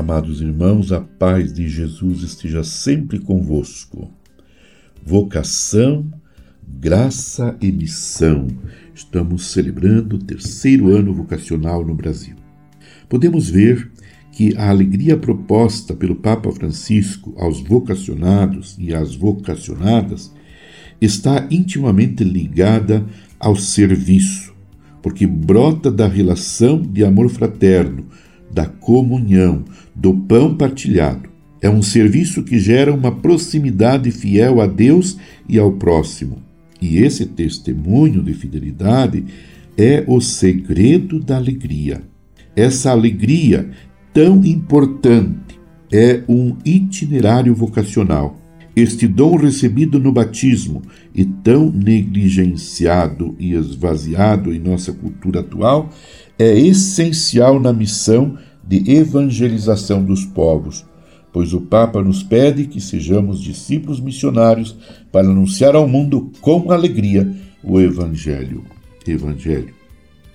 Amados irmãos, a paz de Jesus esteja sempre convosco. Vocação, graça e missão. Estamos celebrando o terceiro ano vocacional no Brasil. Podemos ver que a alegria proposta pelo Papa Francisco aos vocacionados e às vocacionadas está intimamente ligada ao serviço, porque brota da relação de amor fraterno, da comunhão, do pão partilhado. É um serviço que gera uma proximidade fiel a Deus e ao próximo. E esse testemunho de fidelidade é o segredo da alegria. Essa alegria tão importante é um itinerário vocacional. Este dom recebido no batismo e tão negligenciado e esvaziado em nossa cultura atual é essencial na missão de evangelização dos povos, pois o Papa nos pede que sejamos discípulos missionários para anunciar ao mundo com alegria o Evangelho. Evangelho.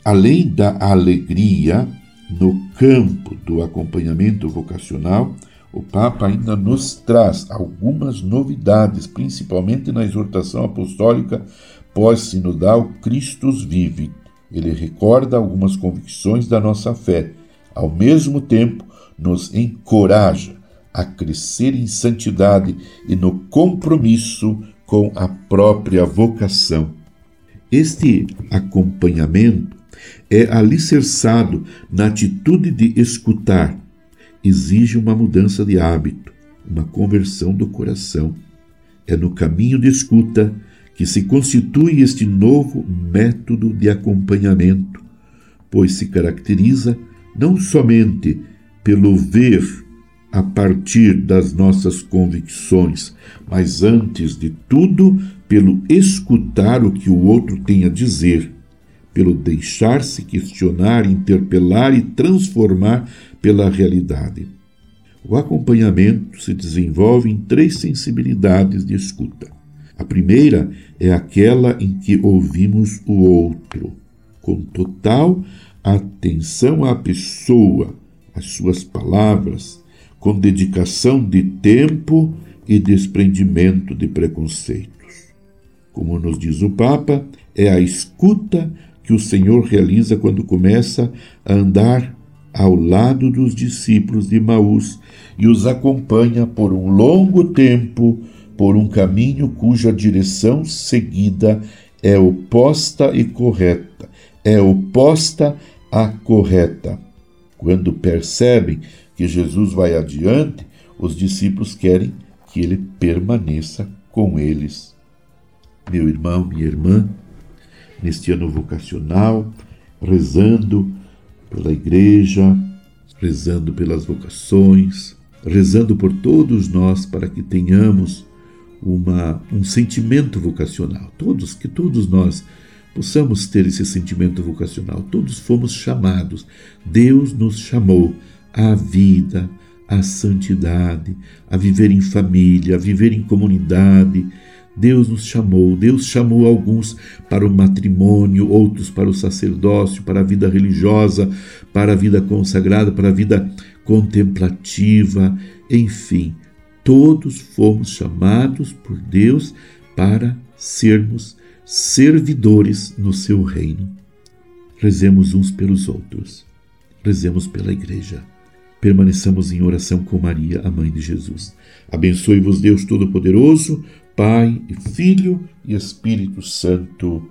Além da alegria, no campo do acompanhamento vocacional, o Papa ainda nos traz algumas novidades, principalmente na exortação apostólica pós-sinodal Christus Vive. Ele recorda algumas convicções da nossa fé, ao mesmo tempo nos encoraja a crescer em santidade e no compromisso com a própria vocação. Este acompanhamento é alicerçado na atitude de escutar. Exige uma mudança de hábito, uma conversão do coração. É no caminho de escuta que se constitui este novo método de acompanhamento, pois se caracteriza não somente pelo ver a partir das nossas convicções, mas antes de tudo pelo escutar o que o outro tem a dizer pelo deixar-se questionar, interpelar e transformar pela realidade. O acompanhamento se desenvolve em três sensibilidades de escuta. A primeira é aquela em que ouvimos o outro, com total atenção à pessoa, às suas palavras, com dedicação de tempo e desprendimento de preconceitos. Como nos diz o Papa, é a escuta que o Senhor realiza quando começa a andar ao lado dos discípulos de Maús e os acompanha por um longo tempo por um caminho cuja direção seguida é oposta e correta, é oposta à correta. Quando percebem que Jesus vai adiante, os discípulos querem que ele permaneça com eles. Meu irmão, minha irmã, neste ano vocacional, rezando pela igreja, rezando pelas vocações, rezando por todos nós para que tenhamos uma, um sentimento vocacional. Todos, que todos nós possamos ter esse sentimento vocacional. Todos fomos chamados. Deus nos chamou à vida, à santidade, a viver em família, a viver em comunidade, Deus nos chamou, Deus chamou alguns para o matrimônio, outros para o sacerdócio, para a vida religiosa, para a vida consagrada, para a vida contemplativa, enfim, todos fomos chamados por Deus para sermos servidores no seu reino. Rezemos uns pelos outros, rezemos pela igreja. Permaneçamos em oração com Maria, a mãe de Jesus. Abençoe-vos, Deus Todo-Poderoso. Pai, e Filho e Espírito Santo.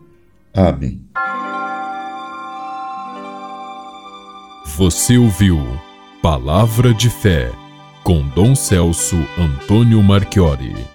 Amém. Você ouviu Palavra de Fé com Dom Celso Antônio Marchiori.